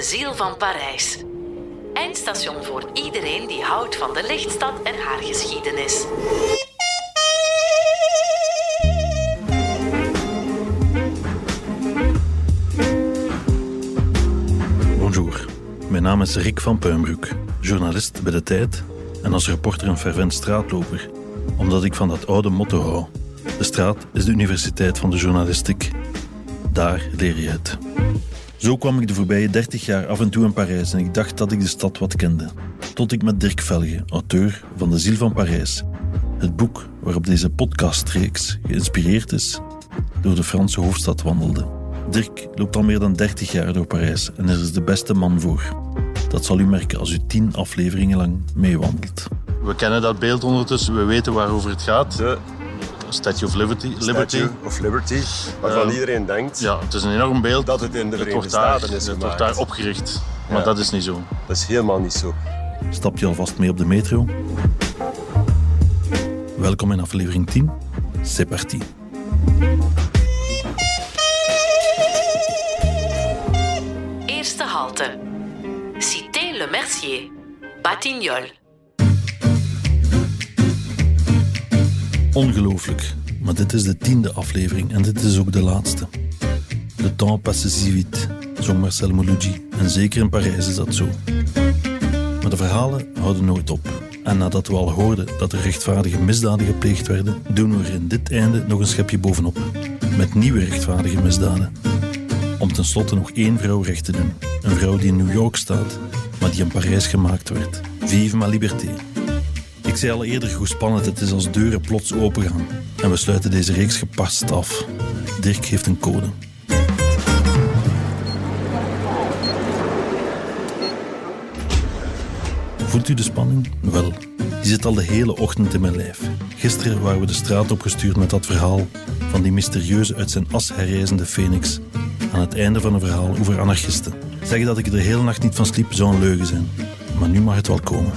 de ziel van Parijs. Eindstation voor iedereen die houdt van de lichtstad en haar geschiedenis. Bonjour, mijn naam is Rick van Puimbroek, journalist bij De Tijd en als reporter een fervent straatloper, omdat ik van dat oude motto hou. De straat is de universiteit van de journalistiek. Daar leer je het. Zo kwam ik de voorbije 30 jaar af en toe in Parijs en ik dacht dat ik de stad wat kende. Tot ik met Dirk Velge, auteur van De Ziel van Parijs, het boek waarop deze podcastreeks geïnspireerd is, door de Franse hoofdstad wandelde. Dirk loopt al meer dan 30 jaar door Parijs en er is de beste man voor. Dat zal u merken als u tien afleveringen lang meewandelt. We kennen dat beeld ondertussen, we weten waarover het gaat. De Statue of Liberty. Liberty. Statue of Liberty, waarvan Ehm, iedereen denkt Ja, het is een enorm beeld. dat het in de Het Verenigde wordt daar, Staten is het wordt daar opgericht. Maar Ja. dat is niet zo. Dat is helemaal niet zo. Stap je alvast mee op de metro? Welkom in aflevering 10. C'est parti. Eerste halte. Cité Le Mercier. Batignolles. Ongelooflijk, maar dit is de tiende aflevering en dit is ook de laatste. Le temps passe si vite, zong Marcel Mouloudji. En zeker in Parijs is dat zo. Maar de verhalen houden nooit op. En nadat we al hoorden dat er rechtvaardige misdaden gepleegd werden, doen we er in dit einde nog een schepje bovenop. Met nieuwe rechtvaardige misdaden. Om tenslotte nog één vrouw recht te doen. Een vrouw die in New York staat, maar die in Parijs gemaakt werd. Vive ma liberté. Ik zei al eerder hoe spannend het is als deuren plots opengaan. En we sluiten deze reeks gepast af. Dirk heeft een code. Voelt u de spanning? Wel, die zit al de hele ochtend in mijn lijf. Gisteren waren we de straat opgestuurd met dat verhaal van die mysterieuze uit zijn as herrijzende phoenix. Aan het einde van een verhaal over anarchisten. Zeggen dat ik er de hele nacht niet van sliep zou een leugen zijn. Maar nu mag het wel komen.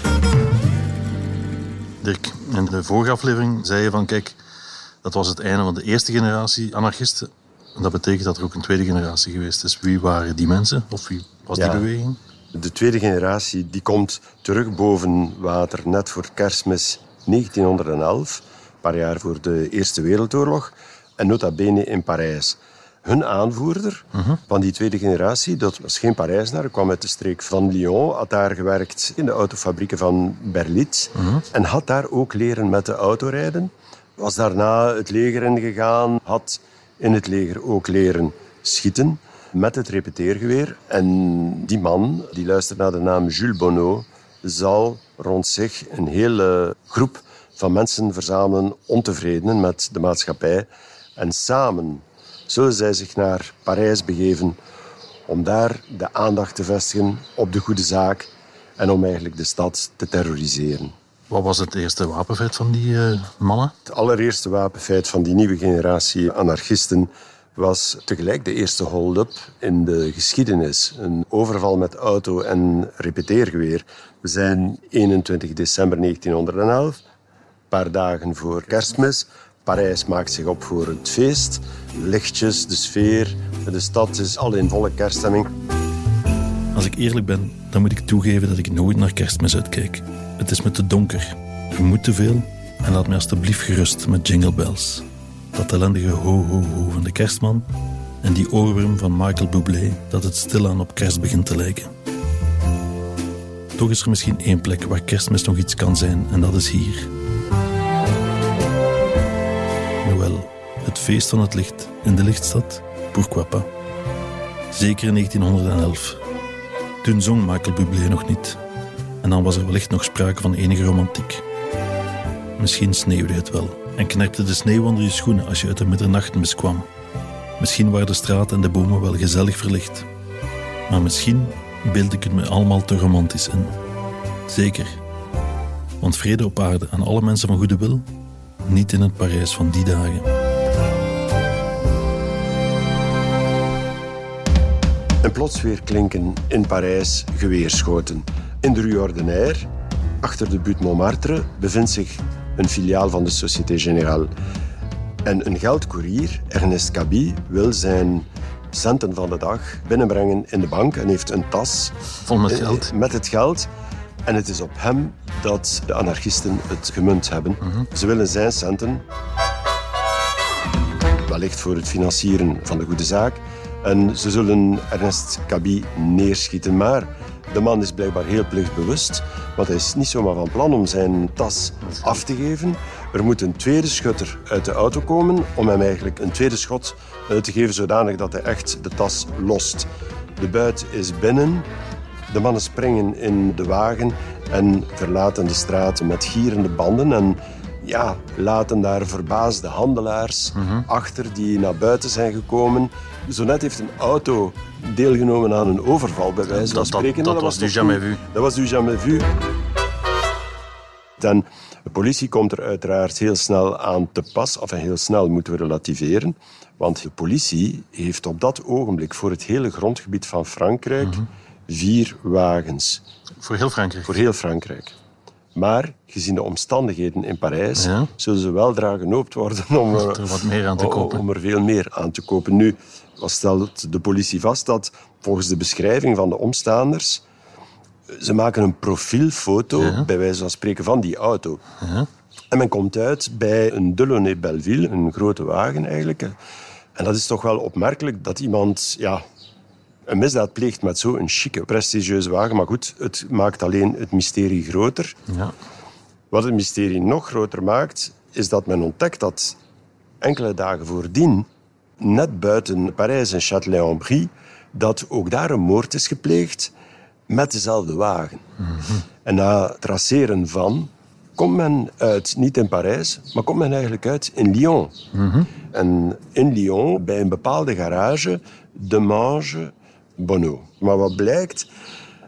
Dirk, in de vorige aflevering zei je van kijk, dat was het einde van de eerste generatie anarchisten. En dat betekent dat er ook een tweede generatie geweest is. Wie waren die mensen? Of wie was Ja. die beweging? De tweede generatie die komt terug boven water net voor kerstmis 1911, een paar jaar voor de Eerste Wereldoorlog, en nota bene in Parijs. Hun aanvoerder van die tweede generatie, dat was geen Parijsnaar, kwam uit de streek van Lyon, had daar gewerkt in de autofabrieken van Berlitz en had daar ook leren met de autorijden. Was daarna het leger ingegaan, had in het leger ook leren schieten met het repeteergeweer. En die man, die luistert naar de naam Jules Bonneau, zal rond zich een hele groep van mensen verzamelen, ontevredenen met de maatschappij. En samen zullen zij zich naar Parijs begeven om daar de aandacht te vestigen op de goede zaak en om eigenlijk de stad te terroriseren. Wat was het eerste wapenfeit van die eh, mannen? Het allereerste wapenfeit van die nieuwe generatie anarchisten was tegelijk de eerste hold-up in de geschiedenis. Een overval met auto en repeteergeweer. We zijn 21 december 1911, een paar dagen voor kerstmis. Parijs maakt zich op voor het feest. Lichtjes, de sfeer, de stad is al in volle kerststemming. Als ik eerlijk ben, dan moet ik toegeven dat ik nooit naar kerstmis uitkijk. Het is me te donker. Er moet te veel. En laat me alstublieft gerust met jingle bells. Dat ellendige ho ho ho van de kerstman. En die oorworm van Michael Bublé dat het stilaan op kerst begint te lijken. Toch is er misschien één plek waar kerstmis nog iets kan zijn en dat is hier. Het feest van het licht in de lichtstad, pourquoi. Zeker in 1911. Toen zong Michael Bublé nog niet. En dan was er wellicht nog sprake van enige romantiek. Misschien sneeuwde het wel en knerpte de sneeuw onder je schoenen als je uit de middernachtmis kwam. Misschien waren de straten en de bomen wel gezellig verlicht. Maar misschien beeld ik het me allemaal te romantisch in. Zeker. Want vrede op aarde aan alle mensen van goede wil, niet in het Parijs van die dagen. Plots weer klinken in Parijs geweerschoten. In de Rue Ordinaire, achter de buurt Montmartre, bevindt zich een filiaal van de Société Générale. En een geldkoerier, Ernest Cabi, wil zijn centen van de dag binnenbrengen in de bank en heeft een tas Vol met geld. met het geld. En het is op hem dat de anarchisten het gemunt hebben. Ze willen zijn centen, wellicht voor het financieren van de goede zaak. En ze zullen Ernest Cabi neerschieten. Maar de man is blijkbaar heel plichtbewust, want hij is niet zomaar van plan om zijn tas af te geven. Er moet een tweede schutter uit de auto komen om hem eigenlijk een tweede schot eh, te geven, zodanig dat hij echt de tas lost. De buit is binnen. De mannen springen in de wagen en verlaten de straat met gierende banden. En ja, laten daar verbaasde handelaars achter die naar buiten zijn gekomen. Zo net heeft een auto deelgenomen aan een overval, bij wijze van Dat- dat- spreken. dat was du jamais vu. Dat was du jamais vu. En de politie komt er uiteraard heel snel aan te pas. Of heel snel moeten we relativeren. Want de politie heeft op dat ogenblik voor het hele grondgebied van Frankrijk Mhm. vier wagens. Voor heel Frankrijk. Voor heel Frankrijk. Maar gezien de omstandigheden in Parijs Ja. zullen ze weldra genoopt worden om er wat meer aan te kopen. Om er veel meer aan te kopen. Nu stelt de politie vast dat volgens de beschrijving van de omstaanders ze maken een profielfoto, Ja. bij wijze van spreken, van die auto. Ja. En men komt uit bij een Delaunay Belleville, een grote wagen eigenlijk. En dat is toch wel opmerkelijk dat iemand ja, een misdaad pleegt met zo'n chique, prestigieuze wagen. Maar goed, het maakt alleen het mysterie groter. Ja. Wat het mysterie nog groter maakt, is dat men ontdekt dat enkele dagen voordien, net buiten Parijs en Châtelet-en-Brie, dat ook daar een moord is gepleegd met dezelfde wagen. En na traceren van komt men uit, niet in Parijs, maar komt men eigenlijk uit in Lyon. En in Lyon, bij een bepaalde garage, de Mange Bonneau. Maar wat blijkt,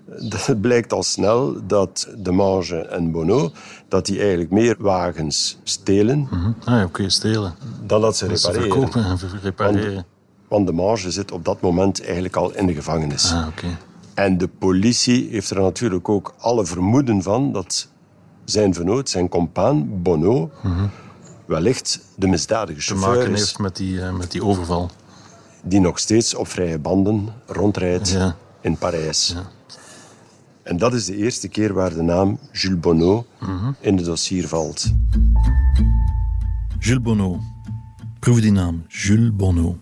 het blijkt al snel dat de Mange en Bonneau dat die eigenlijk meer wagens stelen Hm. Ah, oké, stelen. dan dat ze Dat ze repareren. verkopen en repareren. Want de Mange zit op dat moment eigenlijk al in de gevangenis. Ah, oké. En de politie heeft er natuurlijk ook alle vermoeden van dat zijn vernoot, zijn compaan Bonneau, wellicht de misdadige Mhm. Te chauffeur maken is, heeft met die, eh, met die overval. Die nog steeds op vrije banden rondrijdt Ja. in Parijs. En dat is de eerste keer waar de naam Jules Bonneau Mhm. in het dossier valt. Jules Bonneau. Proef die naam, Jules Bonneau.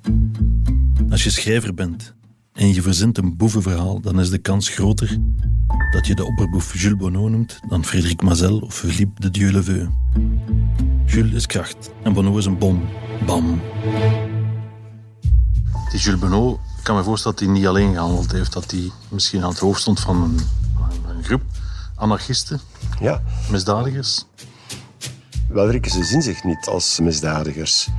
Als je schrijver bent en je verzint een boevenverhaal, dan is de kans groter dat je de opperboef Jules Bonneau noemt dan Frederik Mazel of Philippe de Dieuleveux. Jules is kracht en Bonneau is een bom. Bam. Die Jules Bonneau, ik kan me voorstellen dat hij niet alleen gehandeld heeft, dat hij misschien aan het hoofd stond van een, een groep anarchisten, Ja, misdadigers. wel ze zien zich niet als misdadigers.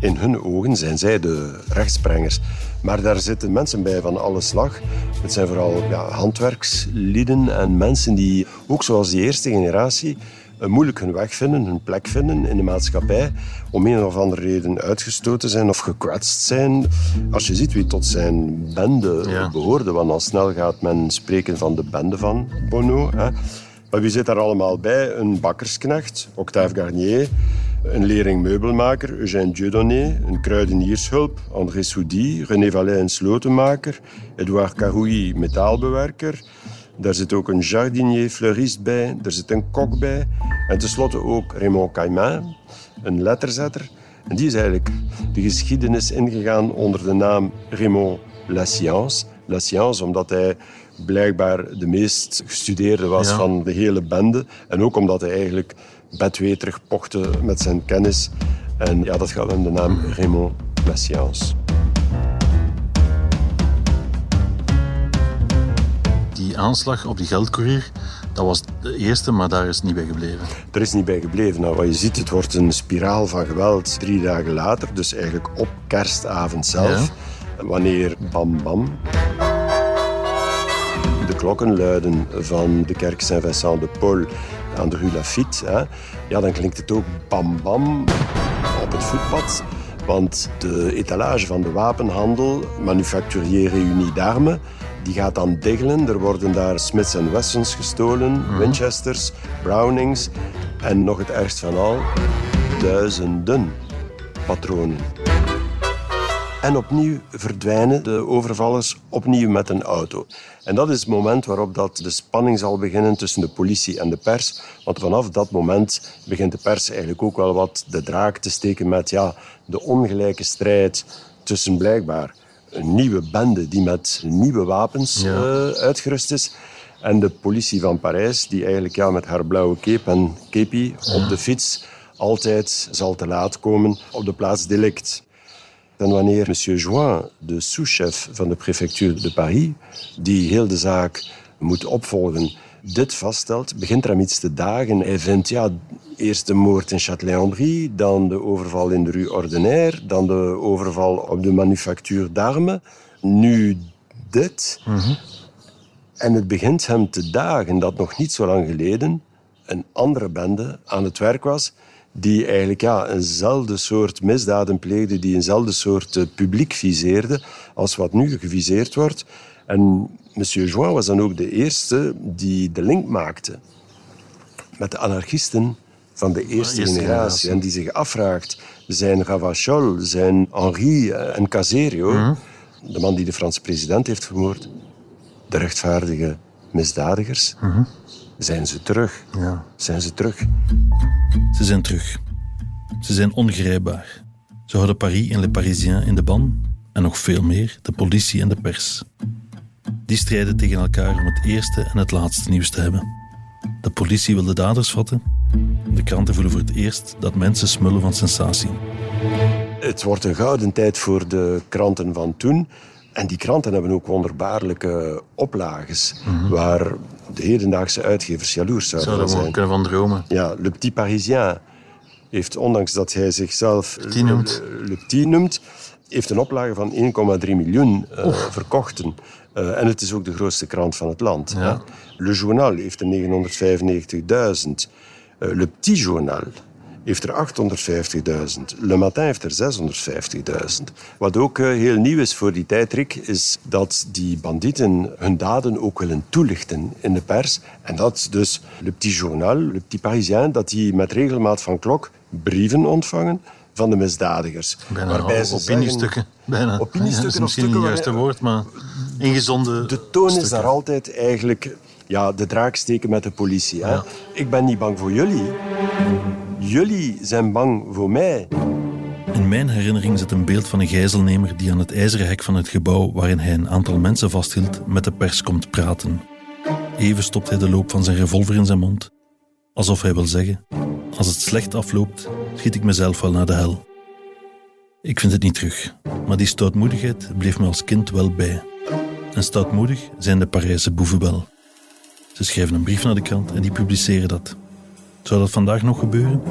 In hun ogen zijn zij de rechtsbrengers. Maar daar zitten mensen bij van alle slag. Het zijn vooral ja, handwerkslieden en mensen die, ook zoals die eerste generatie, moeilijk hun weg vinden, hun plek vinden in de maatschappij. Om een of andere reden uitgestoten zijn of gekwetst zijn. Als je ziet wie tot zijn bende Ja. behoorde, want al snel gaat men spreken van de bende van Bono. Hè. Maar wie zit daar allemaal bij? Een bakkersknecht, Octave Garnier. Een leerling meubelmaker, Eugène Dieudonné. Een kruideniershulp, André Soudy. René Vallet, een slotenmaker. Edouard Carouilly, metaalbewerker. Daar zit ook een jardinier, fleurist bij. Er zit een kok bij. En tenslotte ook Raymond Caïman, een letterzetter. En die is eigenlijk de geschiedenis ingegaan onder de naam Raymond La Science. La Science, omdat hij blijkbaar de meest gestudeerde was Ja. van de hele bende. En ook omdat hij eigenlijk bedweterig pochte met zijn kennis. En ja, dat gaf hem de naam Raymond La Science. Die aanslag op die geldcourier, dat was de eerste, maar daar is niet bij gebleven. Er is niet bij gebleven. Nou, wat je ziet, het wordt een spiraal van geweld drie dagen later. Dus eigenlijk op kerstavond zelf. Wanneer bam bam de klokken luiden van de kerk Saint-Vincent de Paul aan de Rue Lafitte, hè, ja, dan klinkt het ook bam bam op het voetpad. Want de etalage van de wapenhandel, Manufacturier Réunie d'Armes, die gaat dan diggelen. Er worden daar Smiths Wessons gestolen, Winchesters, Brownings en nog het ergst van al, duizenden patronen. En opnieuw verdwijnen de overvallers opnieuw met een auto. En dat is het moment waarop dat de spanning zal beginnen tussen de politie en de pers. Want vanaf dat moment begint de pers eigenlijk ook wel wat de draak te steken met ja, de ongelijke strijd tussen blijkbaar een nieuwe bende die met nieuwe wapens uh, uitgerust is. En de politie van Parijs, die eigenlijk ja, met haar blauwe cape en kepi op de fiets altijd zal te laat komen op de plaats delict. En wanneer monsieur Join, de sous-chef van de prefectuur de Paris, die heel de zaak moet opvolgen, dit vaststelt, begint er hem iets te dagen. Hij vindt ja, eerst de moord in Châtelet-en-Brie, dan de overval in de rue Ordinaire, dan de overval op de manufactuur d'armes. Nu dit. En het begint hem te dagen dat nog niet zo lang geleden een andere bende aan het werk was die eigenlijk ja, eenzelfde soort misdaden pleegde, die eenzelfde soort uh, publiek viseerde als wat nu geviseerd wordt. En monsieur Join was dan ook de eerste die de link maakte met de anarchisten van de eerste, eerste generatie. generatie. En die zich afvraagt, zijn Ravachol, zijn Henri eh, en Caserio, de man die de Franse president heeft vermoord, de rechtvaardige misdadigers, zijn ze terug. Ja. Zijn ze terug. Ze zijn terug. Ze zijn ongrijpbaar. Ze houden Paris en Le Parisien in de ban en nog veel meer de politie en de pers. Die strijden tegen elkaar om het eerste en het laatste nieuws te hebben. De politie wil de daders vatten. De kranten voelen voor het eerst dat mensen smullen van sensatie. Het wordt een gouden tijd voor de kranten van toen. En die kranten hebben ook wonderbaarlijke oplages, waar de hedendaagse uitgevers jaloers zouden Zouden zijn. kunnen van dromen. Ja, Le Petit Parisien heeft, ondanks dat hij zichzelf Petit noemt. Le, Le Petit noemt, heeft een oplage van 1,3 miljoen eh, verkochten. Eh, en het is ook de grootste krant van het land. Ja. Le Journal heeft er 995.000. Eh, Le Petit Journal heeft er 850.000. Le Matin heeft er 650.000. Wat ook eh, heel nieuw is voor die tijd, Rick, is dat die bandieten hun daden ook willen toelichten in de pers. En dat dus Le Petit Journal, Le Petit Parisien, dat die met regelmaat van klok brieven ontvangen van de misdadigers. Bijna Waarbij ze opiniestukken. Bijna. Opiniestukken Ja, dat is misschien niet het juiste woord, maar ingezonde de toon is daar altijd eigenlijk ja, de draak steken met de politie. Hè? Ik ben niet bang voor jullie. Jullie zijn bang voor mij. In mijn herinnering zit een beeld van een gijzelnemer die aan het ijzeren hek van het gebouw waarin hij een aantal mensen vasthield met de pers komt praten. Even stopt hij de loop van zijn revolver in zijn mond, alsof hij wil zeggen: Als het slecht afloopt, schiet ik mezelf wel naar de hel. Ik vind het niet terug, maar die stoutmoedigheid bleef me als kind wel bij. En stoutmoedig zijn de Parijse boeven wel. Ze schrijven een brief naar de krant en die publiceren dat. Zou dat vandaag nog gebeuren?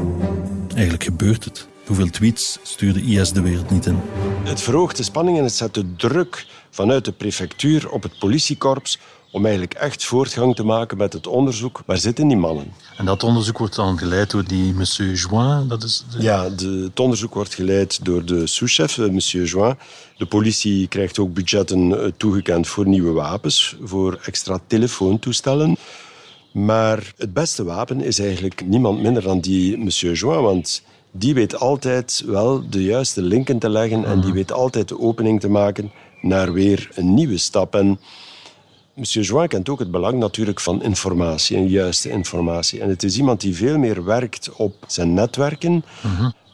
Eigenlijk gebeurt het. Hoeveel tweets stuurde IS de wereld niet in? Het verhoogt de spanning en het zet de druk vanuit de prefectuur op het politiekorps om eigenlijk echt voortgang te maken met het onderzoek. Waar zitten die mannen? En dat onderzoek wordt dan geleid door die monsieur Join. Dat is de- Ja, de, het onderzoek wordt geleid door de sous-chef, eh, monsieur Join. De politie krijgt ook budgetten eh, toegekend voor nieuwe wapens, voor extra telefoontoestellen. Maar het beste wapen is eigenlijk niemand minder dan die monsieur Join, want die weet altijd wel de juiste linken te leggen en die weet altijd de opening te maken naar weer een nieuwe stap. En Monsieur Join kent ook het belang natuurlijk van informatie en juiste informatie. En het is iemand die veel meer werkt op zijn netwerken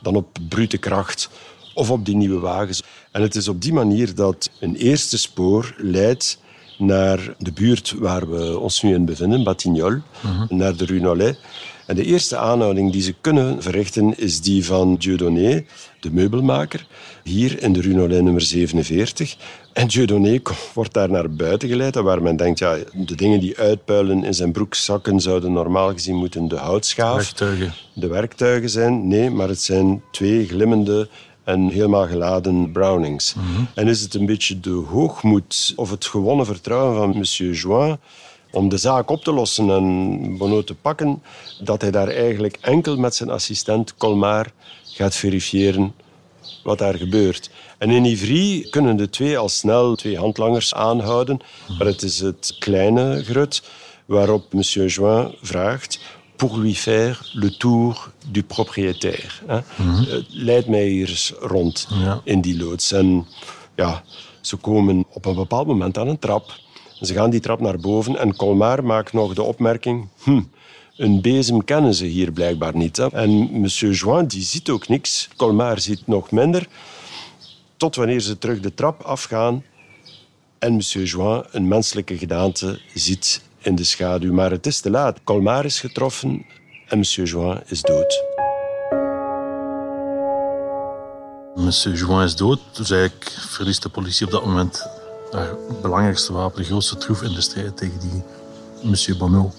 dan op brute kracht of op die nieuwe wagens. En het is op die manier dat een eerste spoor leidt naar de buurt waar we ons nu in bevinden, Batignolles, naar de Rue Nollet. En de eerste aanhouding die ze kunnen verrichten is die van Dieudonné, de meubelmaker, hier in de Rue Nollet nummer 47. En Dieudonné wordt daar naar buiten geleid, waar men denkt, ja, de dingen die uitpuilen in zijn broekzakken zouden normaal gezien moeten de houtschaaf, werktuigen. de werktuigen zijn. Nee, maar het zijn twee glimmende en helemaal geladen Brownings. En is het een beetje de hoogmoed of het gewonnen vertrouwen van monsieur Join om de zaak op te lossen en Bonneau te pakken, dat hij daar eigenlijk enkel met zijn assistent Colmar gaat verifiëren wat daar gebeurt. En in Ivry kunnen de twee al snel twee handlangers aanhouden, maar het is het kleine grut waarop monsieur Join vraagt pour lui faire le tour du propriétaire. Hè. Eh, Leid mij hier eens rond Ja. in die loods. En ja, ze komen op een bepaald moment aan een trap. Ze gaan die trap naar boven en Colmar maakt nog de opmerking... Hm, een bezem kennen ze hier blijkbaar niet. Hè. En monsieur Join die ziet ook niks. Colmar ziet nog minder. Tot wanneer ze terug de trap afgaan en monsieur Join een menselijke gedaante ziet in de schaduw. Maar het is te laat. Colmar is getroffen en monsieur Join is dood. Monsieur Jouin is dood, dus eigenlijk verliest de politie op dat moment haar belangrijkste wapen, de grootste troef in de strijd tegen die Monsieur Bonneau.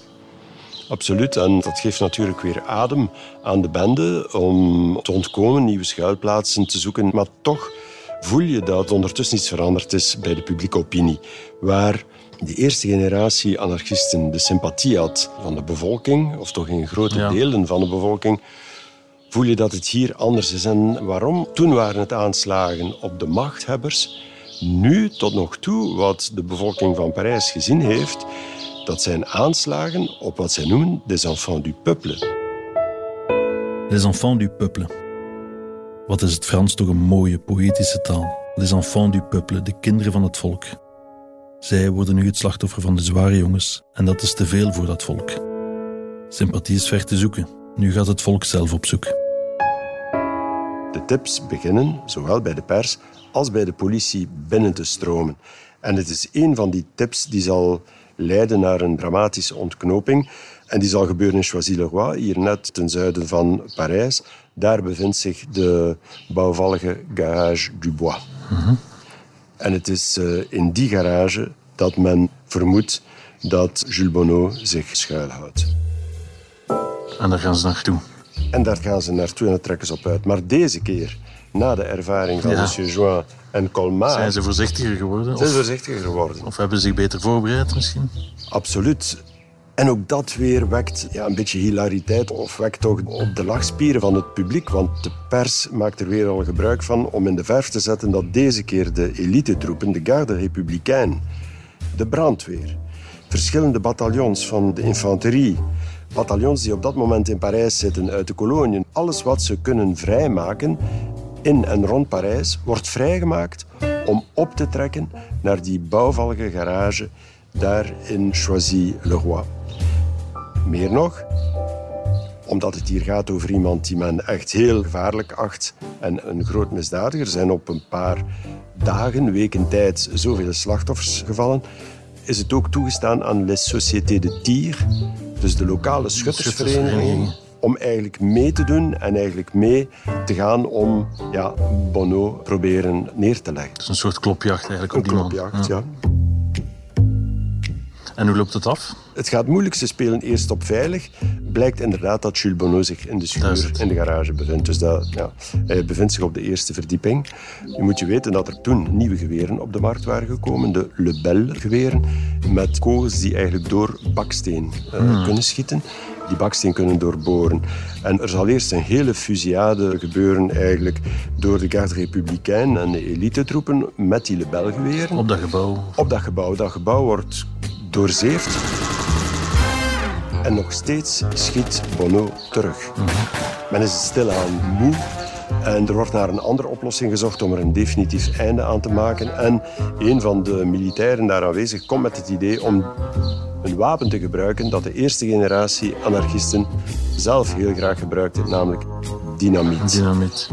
Absoluut. En dat geeft natuurlijk weer adem aan de bende om te ontkomen, nieuwe schuilplaatsen te zoeken. Maar toch voel je dat ondertussen iets veranderd is bij de publieke opinie. Waar de eerste generatie anarchisten de sympathie had van de bevolking, of toch in grote Ja. delen van de bevolking, voel je dat het hier anders is. En waarom? Toen waren het aanslagen op de machthebbers. Nu, tot nog toe, wat de bevolking van Parijs gezien heeft, dat zijn aanslagen op wat zij noemen des enfants du peuple. Les enfants du peuple. Wat is het Frans toch een mooie, poëtische taal. Les enfants du peuple, de kinderen van het volk. Zij worden nu het slachtoffer van de zware jongens en dat is te veel voor dat volk. Sympathie is ver te zoeken. Nu gaat het volk zelf op zoek. De tips beginnen, zowel bij de pers als bij de politie, binnen te stromen. En het is een van die tips die zal leiden naar een dramatische ontknoping. En die zal gebeuren in Choisy-le-Roi, hier net ten zuiden van Parijs. Daar bevindt zich de bouwvallige garage du Bois. En het is eh, in die garage dat men vermoedt dat Jules Bonneau zich schuilhoudt. En daar gaan ze naartoe. En daar gaan ze naartoe en daar trekken ze op uit. Maar deze keer, na de ervaring van Ja. monsieur Join en Colmar, Zijn ze voorzichtiger geworden? zijn ze voorzichtiger geworden. of hebben ze zich beter voorbereid misschien? Absoluut. En ook dat weer wekt ja, een beetje hilariteit of wekt toch op de lachspieren van het publiek. Want de pers maakt er weer al gebruik van om in de verf te zetten dat deze keer de elitetroepen, de garde républicaine, de brandweer, verschillende bataljons van de infanterie, bataljons die op dat moment in Parijs zitten uit de koloniën, alles wat ze kunnen vrijmaken in en rond Parijs wordt vrijgemaakt om op te trekken naar die bouwvallige garage daar in Choisy-le-Roi. Meer nog, omdat het hier gaat over iemand die men echt heel gevaarlijk acht en een groot misdadiger, zijn op een paar dagen, weken tijd zoveel slachtoffers gevallen, is het ook toegestaan aan Les Sociétés de Tir, dus de lokale schuttersvereniging, om eigenlijk mee te doen en eigenlijk mee te gaan om ja, Bono proberen neer te leggen. Het is een soort klopjacht eigenlijk Een op die man. klopjacht, ja. En hoe loopt het af? Het gaat moeilijk, ze spelen eerst op veilig. Blijkt inderdaad dat Jules Bonneau zich in de schuur, in de garage bevindt. Dus dat, ja, hij bevindt zich op de eerste verdieping. Je moet je weten dat er toen nieuwe geweren op de markt waren gekomen. De Lebel-geweren. Met kogels die eigenlijk door baksteen eh, kunnen schieten. Die baksteen kunnen doorboren. En er zal eerst een hele fusillade gebeuren eigenlijk door de garde républicaine en de elitetroepen met die Lebel-geweren Op dat gebouw? op dat gebouw. Dat gebouw wordt doorzeefd. En nog steeds schiet Bono terug. Men is stilaan moe. En er wordt naar een andere oplossing gezocht om er een definitief einde aan te maken. En een van de militairen daar aanwezig komt met het idee om een wapen te gebruiken dat de eerste generatie anarchisten zelf heel graag gebruikte, namelijk dynamiet. Dynamiet.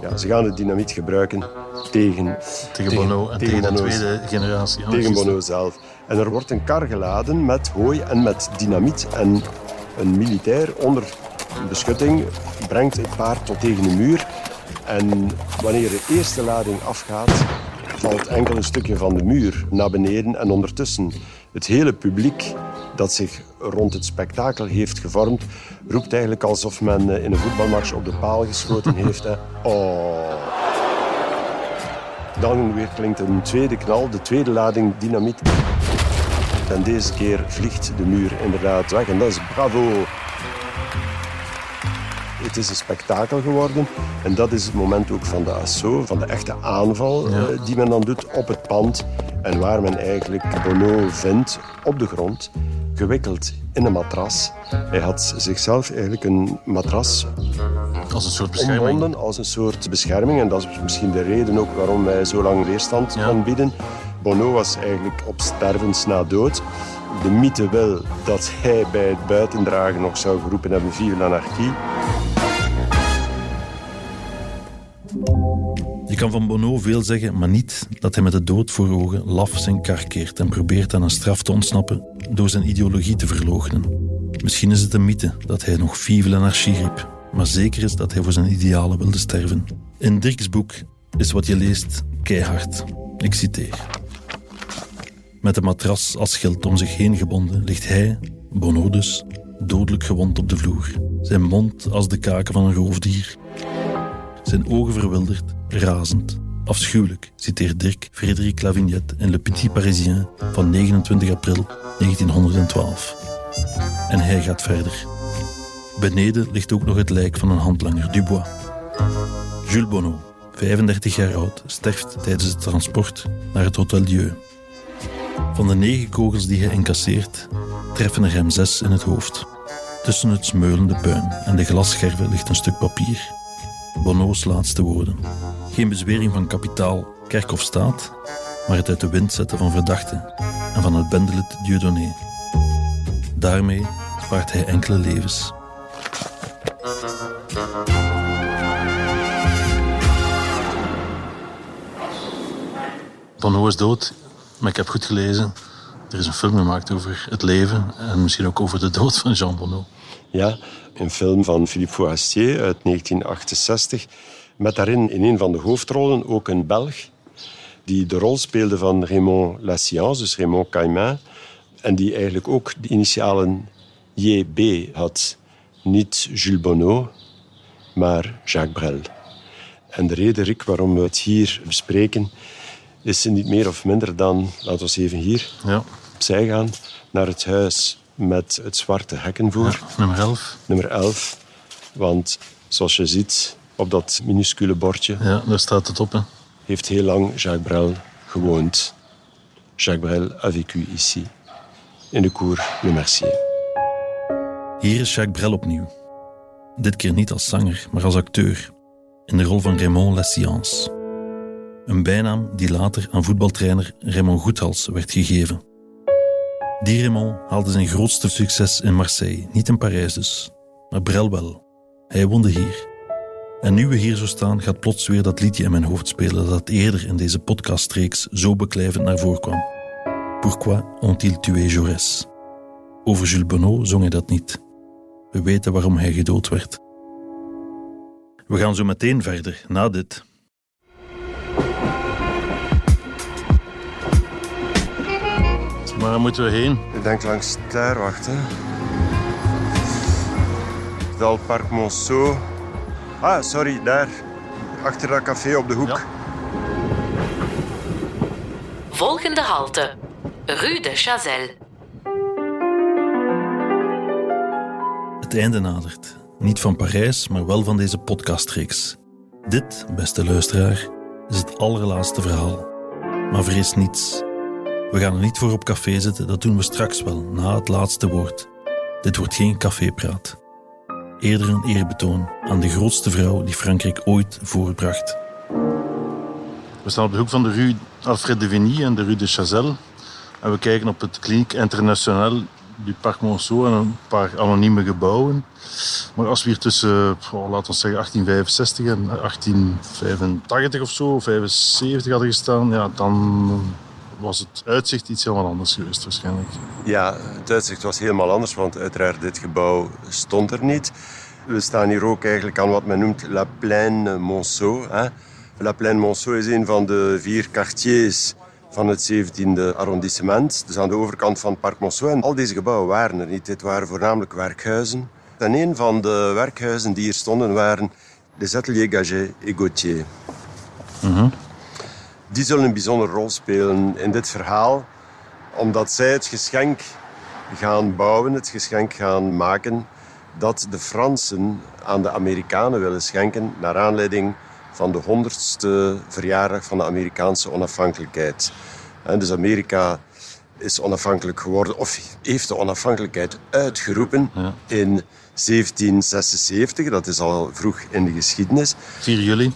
Ja, ze gaan het dynamiet gebruiken tegen, Tegen Bono en tegen, de tweede generatie. tegen anarchisten. Bono zelf. En er wordt een kar geladen met hooi en met dynamiet. En een militair onder beschutting brengt het paard tot tegen de muur. En wanneer de eerste lading afgaat, valt enkel een stukje van de muur naar beneden. En ondertussen het hele publiek dat zich rond het spektakel heeft gevormd, roept eigenlijk alsof men eh, in een voetbalmatch op de paal geschoten heeft. Hè. Oh. Dan weer klinkt een tweede knal, de tweede lading dynamiet. En deze keer vliegt de muur inderdaad weg. En dat is bravo. Het is een spektakel geworden. En dat is het moment ook van de assaut, van de echte aanval Ja. eh, die men dan doet op het pand. En waar men eigenlijk Bono vindt op de grond. gewikkeld in een matras. Hij had zichzelf eigenlijk een matras Als een soort bescherming. omwonden als een soort bescherming. En dat is misschien de reden ook waarom hij zo lang weerstand Ja. kon bieden. Bono was eigenlijk op stervens na dood. De mythe wil dat hij bij het buitendragen nog zou geroepen hebben vive l'anarchie. Je kan van Bono veel zeggen, maar niet dat hij met de dood voor ogen laf zijn kar keert en probeert aan een straf te ontsnappen door zijn ideologie te verloochenen. Misschien is het een mythe dat hij nog vive l'anarchie riep, maar zeker is dat hij voor zijn idealen wilde sterven. In Dirks boek is wat je leest keihard. Ik citeer. Met een matras als schild om zich heen gebonden ligt hij, Bono dus, dodelijk gewond op de vloer. Zijn mond als de kaken van een roofdier. Zijn ogen verwilderd, razend. Afschuwelijk, citeert Dirk Frédéric Lavignet in Le Petit Parisien van 29 april 1912. En hij gaat verder. Beneden ligt ook nog het lijk van een handlanger, Dubois. Jules Bonneau, 35 jaar oud, sterft tijdens het transport naar het Hotel Dieu. Van de negen kogels die hij incasseert, treffen er hem zes in het hoofd. Tussen het smeulende puin en de glasscherven ligt een stuk papier. Bono's laatste woorden. Geen bezwering van kapitaal, kerk of staat, maar het uit de wind zetten van verdachten en van het bendelid Dieudonné. Daarmee spaart hij enkele levens. Bono is dood, maar ik heb goed gelezen. Er is een film gemaakt over het leven en misschien ook over de dood van Jean Bono. Ja, een film van Philippe Fourastier uit 1968. Met daarin in een van de hoofdrollen ook een Belg. Die de rol speelde van Raymond Lassiance, dus Raymond Caïman. En die eigenlijk ook de initialen JB had. Niet Jules Bonneau, maar Jacques Brel. En de reden, Rick, waarom we het hier bespreken, is niet meer of minder dan, laten we even hier Ja, opzij gaan, naar het huis met het zwarte hekkenvoer nummer 11. nummer 11. Want zoals je ziet op dat minuscule bordje Ja, daar staat het op. Hè. heeft heel lang Jacques Brel gewoond. Jacques Brel a vécu ici, in de cour Le Mercier. Hier is Jacques Brel opnieuw. Dit keer niet als zanger, maar als acteur. In de rol van Raymond Lassiance. Een bijnaam die later aan voetbaltrainer Raymond Goethals werd gegeven. Raymond haalde zijn grootste succes in Marseille, niet in Parijs dus. Maar Brel wel. Hij woonde hier. En nu we hier zo staan, gaat plots weer dat liedje in mijn hoofd spelen dat eerder in deze podcastreeks zo beklijvend naar voren kwam. Pourquoi ont-ils tué Jaurès? Over Jules Bonneau zong hij dat niet. We weten waarom hij gedood werd. We gaan zo meteen verder, na dit. Waar moeten we heen? Ik denk langs daar, wacht. Hè. Dal Parc Monceau. Ah, sorry, daar. Achter dat café op de hoek. Ja. Volgende halte. Rue de Chazelle. Het einde nadert. Niet van Parijs, maar wel van deze podcastreeks. Dit, beste luisteraar, is het allerlaatste verhaal. Maar vrees niets. We gaan er niet voor op café zitten, dat doen we straks wel, na het laatste woord. Dit wordt geen cafépraat. Eerder een eerbetoon aan de grootste vrouw die Frankrijk ooit voorbracht. We staan op de hoek van de rue Alfred de Vigny en de rue de Chazelle. En we kijken op het Clinique Internationale du Parc Monceau en een paar anonieme gebouwen. Maar als we hier tussen, oh, laten we zeggen, 1865 en 1885 of zo, 75 hadden gestaan, ja, dan was het uitzicht iets helemaal anders geweest waarschijnlijk. Ja, het uitzicht was helemaal anders, want uiteraard dit gebouw stond er niet. We staan hier ook eigenlijk aan wat men noemt La Plaine Monceau. Hè. La Plaine Monceau is een van de vier quartiers van het 17e arrondissement. Dus aan de overkant van Parc Monceau. En al deze gebouwen waren er niet. Dit waren voornamelijk werkhuizen. En een van de werkhuizen die hier stonden waren les ateliers Gaget et Gauthier. Die zullen een bijzondere rol spelen in dit verhaal omdat zij het geschenk gaan bouwen, het geschenk gaan maken dat de Fransen aan de Amerikanen willen schenken naar aanleiding van de honderdste verjaardag van de Amerikaanse onafhankelijkheid. En dus Amerika is onafhankelijk geworden, of heeft de onafhankelijkheid uitgeroepen in 1776. Dat is al vroeg in de geschiedenis. 4 juli.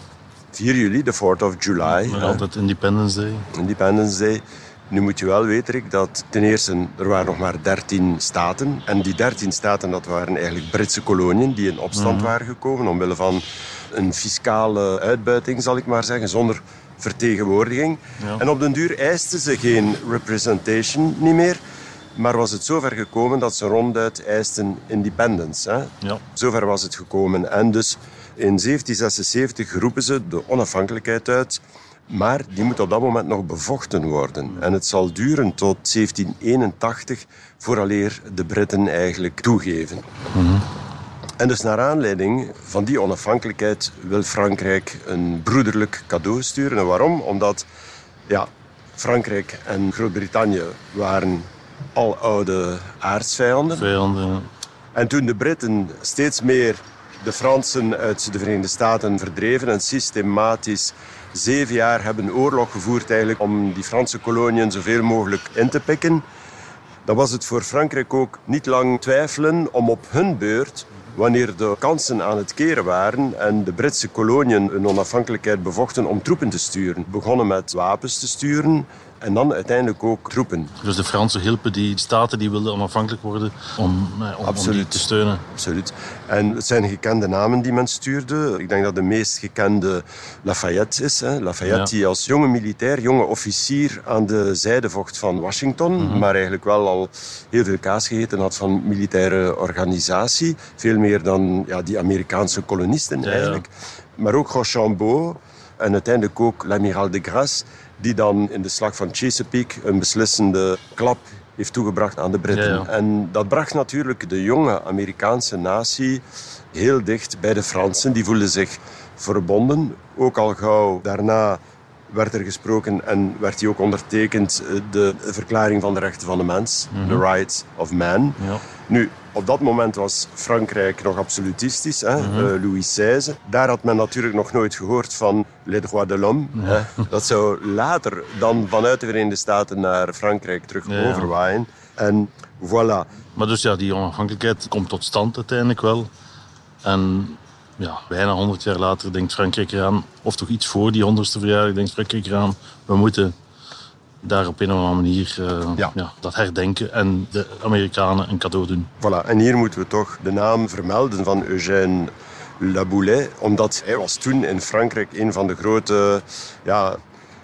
4 juli, de 4th of July. Maar altijd Independence Day. Independence Day. Nu moet je wel weten, Rick, dat ten eerste er waren nog maar 13 staten. En die 13 staten, dat waren eigenlijk Britse koloniën die in opstand waren gekomen omwille van een fiscale uitbuiting, zal ik maar zeggen, zonder vertegenwoordiging. En op den duur eisten ze geen representation niet meer. Maar was het zover gekomen dat ze ronduit eisten independence. Hè? Ja. Zover was het gekomen. En dus in 1776 roepen ze de onafhankelijkheid uit. Maar die moet op dat moment nog bevochten worden. En het zal duren tot 1781 vooraleer de Britten eigenlijk toegeven. En dus naar aanleiding van die onafhankelijkheid wil Frankrijk een broederlijk cadeau sturen. En waarom? Omdat ja, Frankrijk en Groot-Brittannië waren al oude aardsvijanden. Vijanden. En toen de Britten steeds meer de Fransen uit de Verenigde Staten verdreven en systematisch zeven jaar hebben oorlog gevoerd eigenlijk om die Franse koloniën zoveel mogelijk in te pikken, dan was het voor Frankrijk ook niet lang twijfelen om op hun beurt wanneer de kansen aan het keren waren en de Britse koloniën hun onafhankelijkheid bevochten om troepen te sturen. Begonnen met wapens te sturen en dan uiteindelijk ook troepen. Dus de Fransen hielpen die staten die wilden onafhankelijk worden om, eh, om, om die Absoluut. te steunen. Absoluut. En het zijn gekende namen die men stuurde. Ik denk dat de meest gekende Lafayette is. Hè. Lafayette Ja. die als jonge militair, jonge officier aan de zijde vocht van Washington. Maar eigenlijk wel al heel veel kaas gegeten had van militaire organisatie. Veel meer dan ja, die Amerikaanse kolonisten ja. eigenlijk. Maar ook Rochambeau en uiteindelijk ook l'amiral de Grasse. Die dan in de slag van Chesapeake een beslissende klap heeft toegebracht aan de Britten. Ja, ja. En dat bracht natuurlijk de jonge Amerikaanse natie heel dicht bij de Fransen. Die voelden zich verbonden. Ook al gauw daarna werd er gesproken en werd die ook ondertekend eh, de verklaring van de rechten van de mens, the rights of man. Ja. Nu, op dat moment was Frankrijk nog absolutistisch, hè? eh, Louis XVI. Daar had men natuurlijk nog nooit gehoord van les droits de l'homme. Dat zou later dan vanuit de Verenigde Staten naar Frankrijk terug ja. overwaaien. En voilà. Maar dus ja, die onafhankelijkheid komt tot stand uiteindelijk wel. En ja, bijna 100 jaar later denkt Frankrijk eraan, of toch iets voor die 100ste verjaardag, denkt Frankrijk eraan, we moeten daar op een of andere manier eh, Ja. ja. dat herdenken en de Amerikanen een cadeau doen. Voilà, en hier moeten we toch de naam vermelden van Eugène Laboulaye, omdat hij was toen in Frankrijk een van de grote, ja,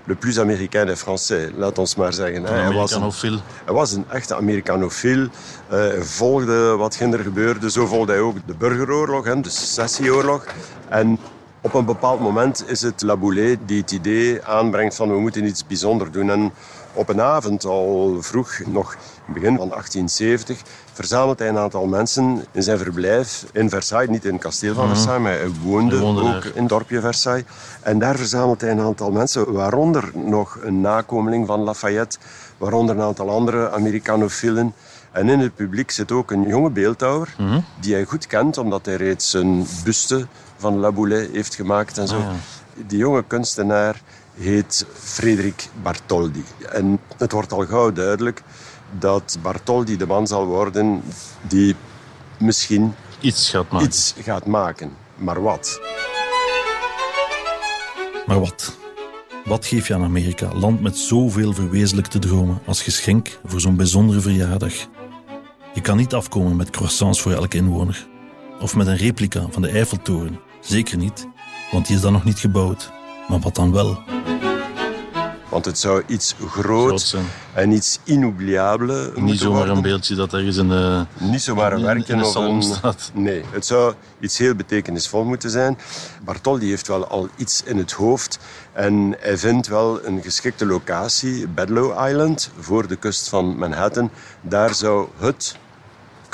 le plus américain des Français, laat ons maar zeggen. Een Hij was een, hij was een echte Americanofiel. Eh, hij volgde wat er gebeurde. Zo volgde hij ook de burgeroorlog, hè, de secessieoorlog. En op een bepaald moment is het Laboulaye die het idee aanbrengt van we moeten iets bijzonders doen. En op een avond, al vroeg, nog in het begin van 1870, verzamelt hij een aantal mensen in zijn verblijf in Versailles. Niet in het kasteel van Versailles, maar hij woonde, ook in het dorpje Versailles. En daar verzamelt hij een aantal mensen, waaronder nog een nakomeling van Lafayette, waaronder een aantal andere Americanofielen. En in het publiek zit ook een jonge beeldhouwer, die hij goed kent, omdat hij reeds een buste van Laboulaye heeft gemaakt en zo. Ah, ja. Die jonge kunstenaar heet Frederik Bartholdi. En het wordt al gauw duidelijk dat Bartholdi de man zal worden die misschien Iets gaat maken. iets gaat maken. Maar wat? Maar wat? Wat geef je aan Amerika, land met zoveel verwezenlijkte dromen, als geschenk voor zo'n bijzondere verjaardag? Je kan niet afkomen met croissants voor elke inwoner. Of met een replica van de Eiffeltoren. Zeker niet, want die is dan nog niet gebouwd. Maar wat dan wel? Want het zou iets Groot groot en iets inoubliable Niet moeten zomaar worden. een beeldje dat ergens in de, Niet zomaar een in- werkje in een salon staat. Nee, het zou iets heel betekenisvol moeten zijn. Bartoldi heeft wel al iets in het hoofd. En hij vindt wel een geschikte locatie, Bedloe Island, voor de kust van Manhattan. Daar zou het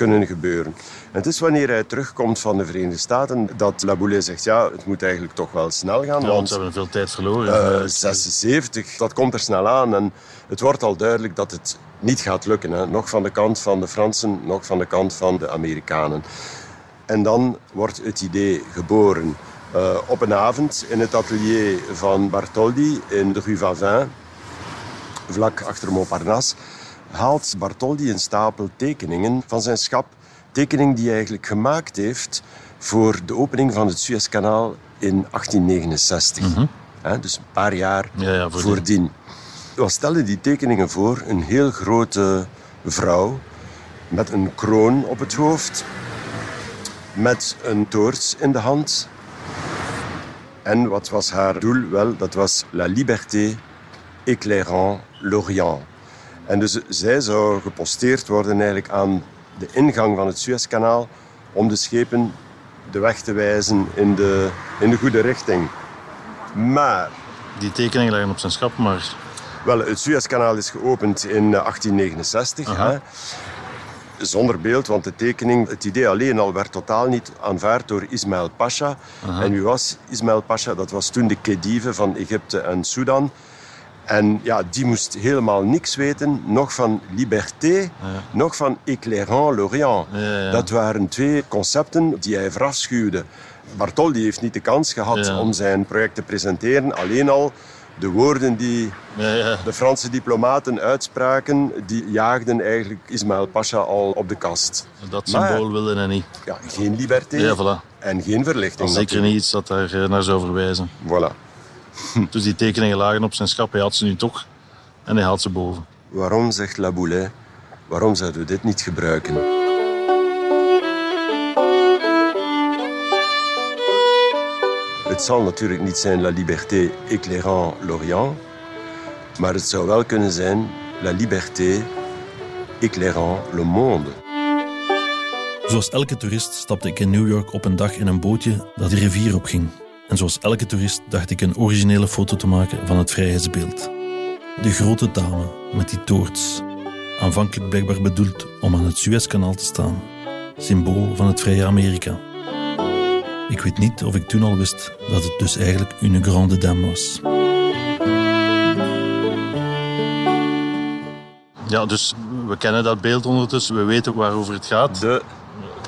kunnen gebeuren. En het is wanneer hij terugkomt van de Verenigde Staten dat Laboulaye zegt, ja, het moet eigenlijk toch wel snel gaan. Ja, want ze hebben veel tijd verloren. Eh, 76, dat komt er snel aan. En het wordt al duidelijk dat het niet gaat lukken. Hè. Nog van de kant van de Fransen, nog van de kant van de Amerikanen. En dan wordt het idee geboren. Eh, op een avond in het atelier van Bartholdi in de Rue Vavin, vlak achter Montparnasse. Haalt Bartholdi een stapel tekeningen van zijn schap. Tekening die hij eigenlijk gemaakt heeft voor de opening van het Suezkanaal in 1869. Hè, dus een paar jaar Ja, ja, voordien. voordien. Wat stelde die tekeningen voor? Een heel grote vrouw met een kroon op het hoofd, met een toorts in de hand. En wat was haar doel? Wel, dat was la liberté éclairant l'Orient. En dus zij zou geposteerd worden eigenlijk aan de ingang van het Suezkanaal om de schepen de weg te wijzen in de, in de goede richting. Maar Die tekeningen liggen op zijn schap, maar wel, het Suezkanaal is geopend in eh, 1869. Aha. Hè? Zonder beeld, want de tekening, het idee alleen al werd totaal niet aanvaard door Ismail Pasha. En wie was Ismail Pasha? Dat was toen de Khedive van Egypte en Sudan. En ja, die moest helemaal niks weten, nog van liberté, nog van éclairant l'Orient. Ja, ja. Dat waren twee concepten die hij verafschuwde. Bartholdi heeft niet de kans gehad Ja. om zijn project te presenteren. Alleen al de woorden die ja, ja. de Franse diplomaten uitspraken, die jaagden eigenlijk Ismail Pasha al op de kast. dat Maar- symbool wilde hij niet. Ja, geen liberté Ja, voilà. en geen verlichting. Zeker niet iets dat daar eh, naar zou verwijzen. Voilà. Dus die tekeningen lagen op zijn schap. Hij had ze nu toch. En hij haalt ze boven. Waarom, zegt Laboulet, waarom zouden we dit niet gebruiken? Het zal natuurlijk niet zijn la liberté éclairant l'Orient, maar het zou wel kunnen zijn la liberté éclairant le monde. Zoals elke toerist stapte ik in New York op een dag in een bootje dat de rivier opging. En zoals elke toerist dacht ik een originele foto te maken van het vrijheidsbeeld. De grote dame met die toorts. Aanvankelijk blijkbaar bedoeld om aan het Suezkanaal te staan. Symbool van het vrije Amerika. Ik weet niet of ik toen al wist dat het dus eigenlijk une grande dame was. Ja, dus we kennen dat beeld ondertussen. We weten ook waarover het gaat. De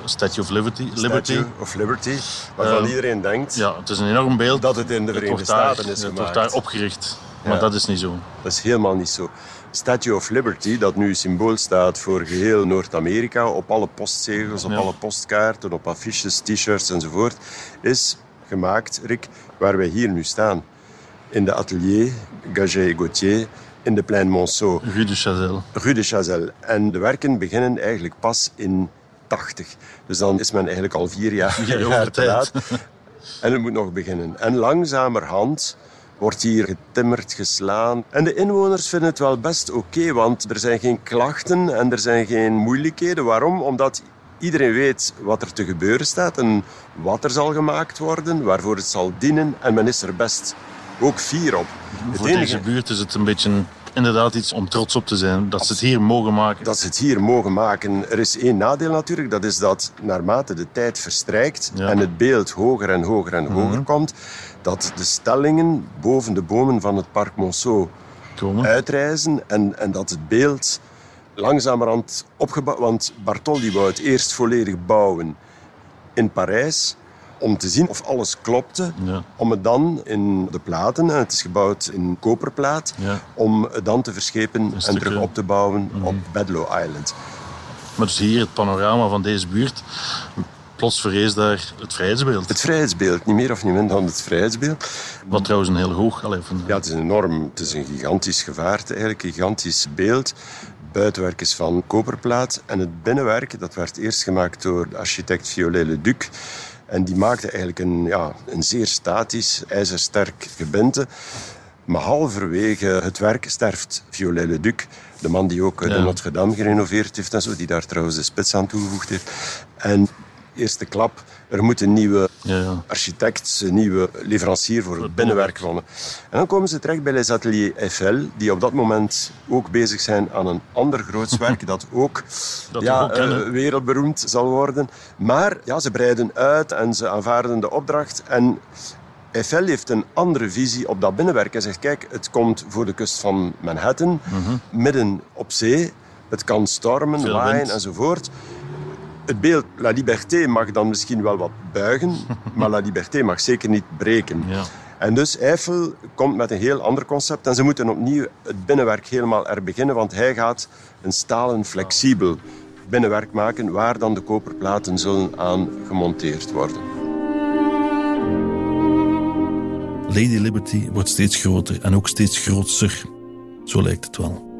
Statue of Liberty. Liberty. Statue of Liberty, waarvan Eh, iedereen denkt Ja, het is een enorm beeld. dat het in de Verenigde Staten is Het wordt daar opgericht. Maar dat is niet zo. Dat is helemaal niet zo. Statue of Liberty, dat nu symbool staat voor geheel Noord-Amerika, op alle postzegels, op Ja. alle postkaarten, op affiches, t-shirts enzovoort, is gemaakt, Rick, waar wij hier nu staan. In de atelier Gaget et Gauthier in de Plein Monceau, Rue de Chazelle. Rue de Chazelle. En de werken beginnen eigenlijk pas in 80. Dus dan is men eigenlijk al vier jaar, te laat. En het moet nog beginnen. En langzamerhand wordt hier getimmerd, geslaan. En de inwoners vinden het wel best oké, want er zijn geen klachten en er zijn geen moeilijkheden. Waarom? Omdat iedereen weet wat er te gebeuren staat en wat er zal gemaakt worden, waarvoor het zal dienen. En men is er best ook fier op. Het Voor enige- deze buurt is het een beetje inderdaad iets om trots op te zijn. Dat ze het hier mogen maken. dat ze het hier mogen maken. Er is één nadeel natuurlijk, dat is dat naarmate de tijd verstrijkt Ja. Mhm. en het beeld hoger en hoger en hoger komt, dat de stellingen boven de bomen van het Parc Monceau komen. uitreizen en, en dat het beeld langzamerhand opgebouwd... Want Bartholdi wou het eerst volledig bouwen in Parijs om te zien of alles klopte. Ja. Om het dan in de platen, en het is gebouwd in koperplaat, Ja. om het dan te verschepen en stukje. terug op te bouwen Mhm. op Bedloe Island. Maar dus hier het panorama van deze buurt. Plots verrees daar het vrijheidsbeeld. Het vrijheidsbeeld, niet meer of niet minder dan het vrijheidsbeeld. Wat trouwens een heel hoog... Allee, van, Ja, het is enorm. Het is een gigantisch gevaarte, eigenlijk een gigantisch beeld. Buitenwerk is van koperplaat. En het binnenwerk, dat werd eerst gemaakt door de architect Violet-le-Duc. En die maakte eigenlijk een, ja, een zeer statisch, ijzersterk gebinte. Maar halverwege het werk sterft Violet-le-Duc. De man die ook eh, de Ja. Notre-Dame gerenoveerd heeft en zo. Die daar trouwens de spits aan toegevoegd heeft. En eerste klap, er moet een nieuwe Ja, ja. architect, een nieuwe leverancier voor het binnenwerk van. En dan komen ze terecht bij Les Ateliers Eiffel, die op dat moment ook bezig zijn aan een ander groots werk dat ook, Dat ja, eh, wereldberoemd zal worden. Maar ja, ze breiden uit en ze aanvaarden de opdracht. En Eiffel heeft een andere visie op dat binnenwerk. Hij zegt, kijk, het komt voor de kust van Manhattan, midden op zee. Het kan stormen, waaien enzovoort. Het beeld La Liberté mag dan misschien wel wat buigen, maar La Liberté mag zeker niet breken. Ja. En dus Eiffel komt met een heel ander concept en ze moeten opnieuw het binnenwerk helemaal er beginnen, want hij gaat een stalen flexibel binnenwerk maken waar dan de koperplaten zullen aan gemonteerd worden. Lady Liberty wordt steeds groter en ook steeds grootser. Zo lijkt het wel.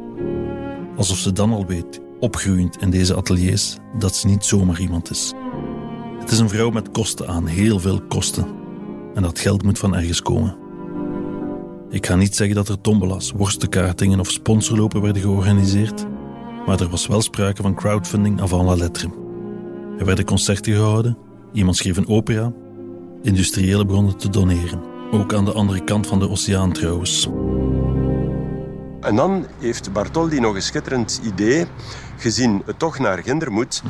Alsof ze dan al weet, opgroeiend in deze ateliers, dat ze niet zomaar iemand is. Het is een vrouw met kosten aan, heel veel kosten. En dat geld moet van ergens komen. Ik ga niet zeggen dat er tombolas, worstenkaartingen of sponsorlopen werden georganiseerd, maar er was wel sprake van crowdfunding avant la lettre. Er werden concerten gehouden, iemand schreef een opera, industriëlen begonnen te doneren. Ook aan de andere kant van de oceaan trouwens. En dan heeft Bartoldi nog een schitterend idee. Gezien het toch naar Ginder moet,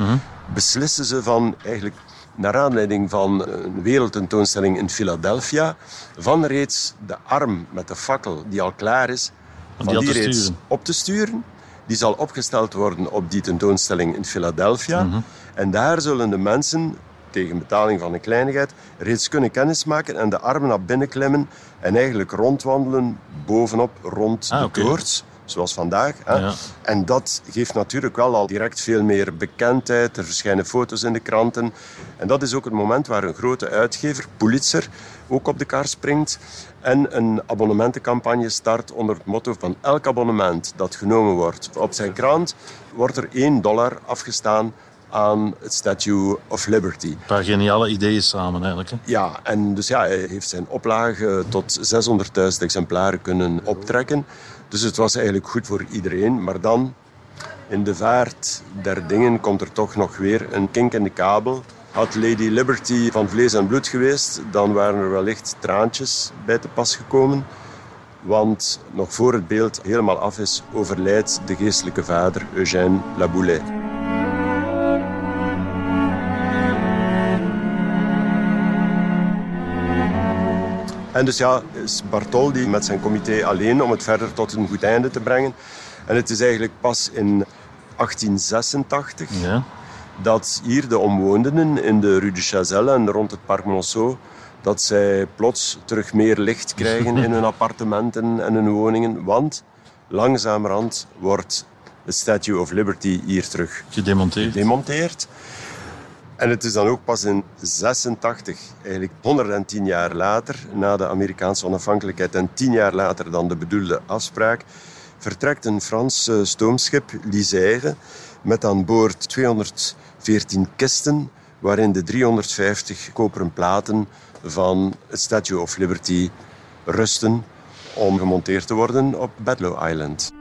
beslissen ze van eigenlijk naar aanleiding van een wereldtentoonstelling in Philadelphia, van reeds de arm met de fakkel die al klaar is, van die, die reeds sturen. op te sturen. Die zal opgesteld worden op die tentoonstelling in Philadelphia. En daar zullen de mensen, tegen betaling van een kleinigheid, reeds kunnen kennismaken en de armen naar binnen klimmen en eigenlijk rondwandelen bovenop rond Ah, de oké. toorts. Zoals vandaag. Hè. Ja. En dat geeft natuurlijk wel al direct veel meer bekendheid. Er verschijnen foto's in de kranten. En dat is ook het moment waar een grote uitgever, Pulitzer, ook op de kar springt. En een abonnementencampagne start onder het motto van elk abonnement dat genomen wordt op zijn krant, wordt er 1 dollar afgestaan aan het Statue of Liberty. Een paar geniale ideeën samen eigenlijk. Hè? Ja, en dus ja, hij heeft zijn oplage tot 600.000 exemplaren kunnen optrekken. Dus het was eigenlijk goed voor iedereen. Maar dan, in de vaart der dingen, komt er toch nog weer een kink in de kabel. Had Lady Liberty van vlees en bloed geweest, dan waren er wellicht traantjes bij te pas gekomen. Want nog voor het beeld helemaal af is, overlijdt de geestelijke vader Eugène Laboulaye. En dus ja, is Bartoldi met zijn comité alleen om het verder tot een goed einde te brengen. En het is eigenlijk pas in 1886 Ja. dat hier de omwonenden in de Rue de Chazelle en rond het Parc Monceau, dat zij plots terug meer licht krijgen in hun appartementen en hun woningen. Want langzamerhand wordt de Statue of Liberty hier terug Gedemonteerd. gedemonteerd. En het is dan ook pas in 86, eigenlijk 110 jaar later, na de Amerikaanse onafhankelijkheid en 10 jaar later dan de bedoelde afspraak, vertrekt een Frans eh, stoomschip, l'Isère, met aan boord 214 kisten, waarin de 350 koperen platen van het Statue of Liberty rusten om gemonteerd te worden op Bedloe Island.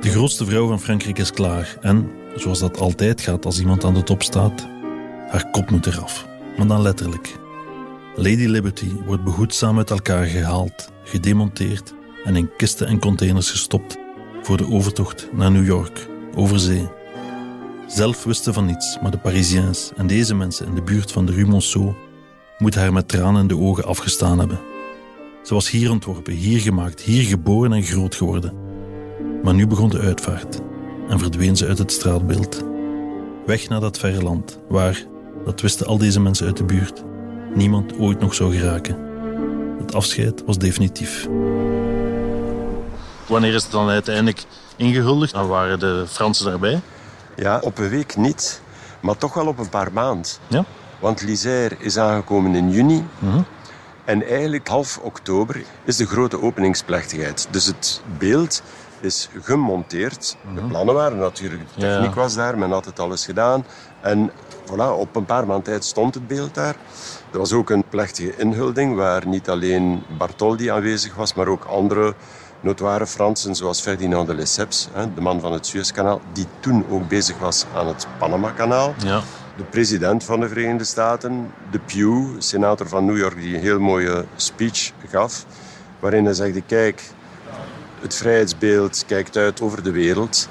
De grootste vrouw van Frankrijk is klaar. En, zoals dat altijd gaat als iemand aan de top staat, haar kop moet eraf. Maar dan letterlijk. Lady Liberty wordt behoedzaam uit elkaar gehaald, gedemonteerd en in kisten en containers gestopt voor de overtocht naar New York, over zee. Zelf wisten van niets, maar de Parisiens en deze mensen in de buurt van de Rue Monceau moeten haar met tranen in de ogen afgestaan hebben. Ze was hier ontworpen, hier gemaakt, hier geboren en groot geworden. Maar nu begon de uitvaart en verdween ze uit het straatbeeld. Weg naar dat verre land, waar, dat wisten al deze mensen uit de buurt, niemand ooit nog zou geraken. Het afscheid was definitief. Wanneer is het dan uiteindelijk ingehuldigd? Dan waren de Fransen daarbij. Ja, op een week niet, maar toch wel op een paar maanden. Ja? Want l'Isère is aangekomen in juni. En eigenlijk half oktober is de grote openingsplechtigheid. Dus het beeld is gemonteerd. De plannen waren natuurlijk, de techniek was daar, men had het alles gedaan. En voilà, op een paar maanden tijd stond het beeld daar. Er was ook een plechtige inhulding waar niet alleen Bartholdi aanwezig was, maar ook andere notoire Fransen zoals Ferdinand de Lesseps, de man van het Suezkanaal, die toen ook bezig was aan het Panama-kanaal Ja. de president van de Verenigde Staten, de Pew, senator van New York, die een heel mooie speech gaf, waarin hij zegde, kijk, het vrijheidsbeeld kijkt uit over de wereld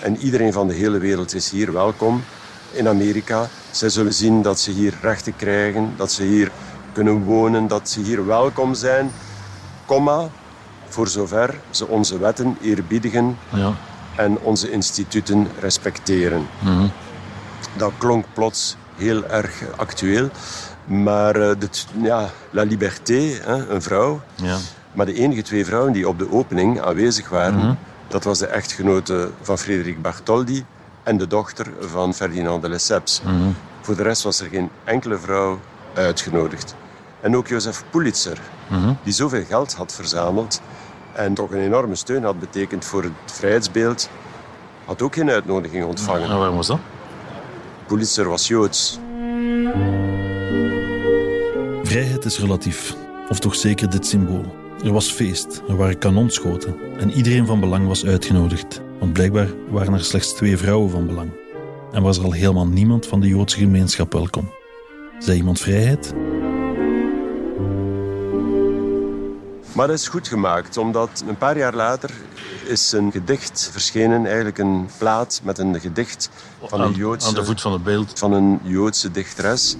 en iedereen van de hele wereld is hier welkom in Amerika. Zij zullen zien dat ze hier rechten krijgen, dat ze hier kunnen wonen, dat ze hier welkom zijn, voor zover ze onze wetten eerbiedigen Ja. en onze instituten respecteren. Dat klonk plots heel erg actueel. Maar uh, dit, ja, La Liberté, hè, een vrouw. Ja. Maar de enige twee vrouwen die op de opening aanwezig waren, mm -hmm. dat was de echtgenote van Frederik Bartholdi en de dochter van Ferdinand de Lesseps. Mm -hmm. Voor de rest was er geen enkele vrouw uitgenodigd. En ook Jozef Pulitzer, mm -hmm. die zoveel geld had verzameld en toch een enorme steun had betekend voor het vrijheidsbeeld, had ook geen uitnodiging ontvangen. En waarom was dat? Pulitzer was Joods. Vrijheid is relatief, of toch zeker dit symbool. Er was feest, er waren kanonschoten en iedereen van belang was uitgenodigd, want blijkbaar waren er slechts twee vrouwen van belang. En was er al helemaal niemand van de Joodse gemeenschap welkom. Zei iemand vrijheid? Maar dat is goed gemaakt, omdat een paar jaar later is een gedicht verschenen, eigenlijk een plaat met een gedicht van een Joodse... Aan de voet van het beeld. Van een Joodse dichteres.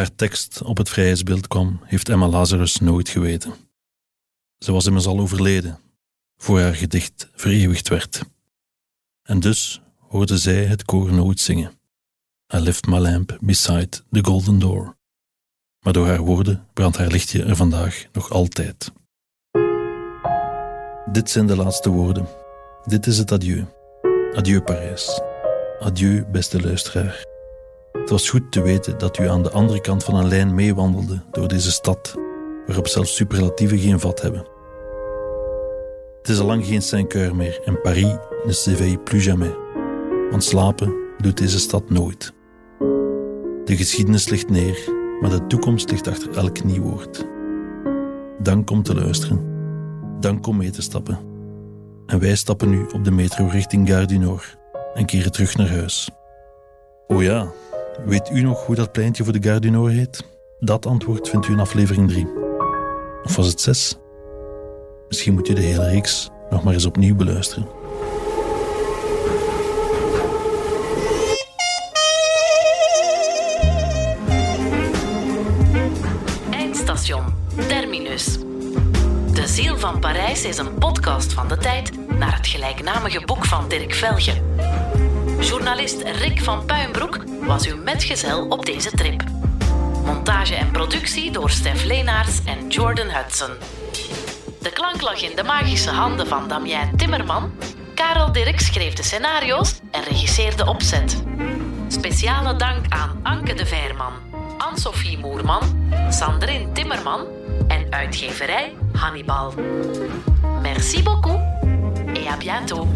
Haar tekst op het vrijheidsbeeld kwam, heeft Emma Lazarus nooit geweten. Ze was immers al overleden, voor haar gedicht vereeuwigd werd. En dus hoorde zij het koor nooit zingen. I left my lamp beside the golden door. Maar door haar woorden brandt haar lichtje er vandaag nog altijd. Dit zijn de laatste woorden. Dit is het adieu. Adieu Parijs. Adieu, beste luisteraar. Het was goed te weten dat u aan de andere kant van een lijn meewandelde door deze stad, waarop zelfs superlatieven geen vat hebben. Het is al lang geen Saint-Cœur meer en Paris ne s'éveille plus jamais. Want slapen doet deze stad nooit. De geschiedenis ligt neer, maar de toekomst ligt achter elk nieuw woord. Dank om te luisteren. Dank om mee te stappen. En wij stappen nu op de metro richting Gare du Nord en keren terug naar huis. Oh ja, weet u nog hoe dat pleintje voor de Gare heet? Dat antwoord vindt u in aflevering 3. Of was het 6? Misschien moet u de hele reeks nog maar eens opnieuw beluisteren. Eindstation Terminus. De Ziel van Parijs is een podcast van de tijd naar het gelijknamige boek van Dirk Velge. Journalist Rick van Puinbroek was uw metgezel op deze trip. Montage en productie door Stef Leenaerts en Jordan Hudson. De klank lag in de magische handen van Damien Timmerman. Karel Dirk schreef de scenario's en regisseerde opzet. Speciale dank aan Anke de Veerman, Anne-Sophie Moerman, Sandrine Timmerman en uitgeverij Hannibal. Merci beaucoup et à bientôt.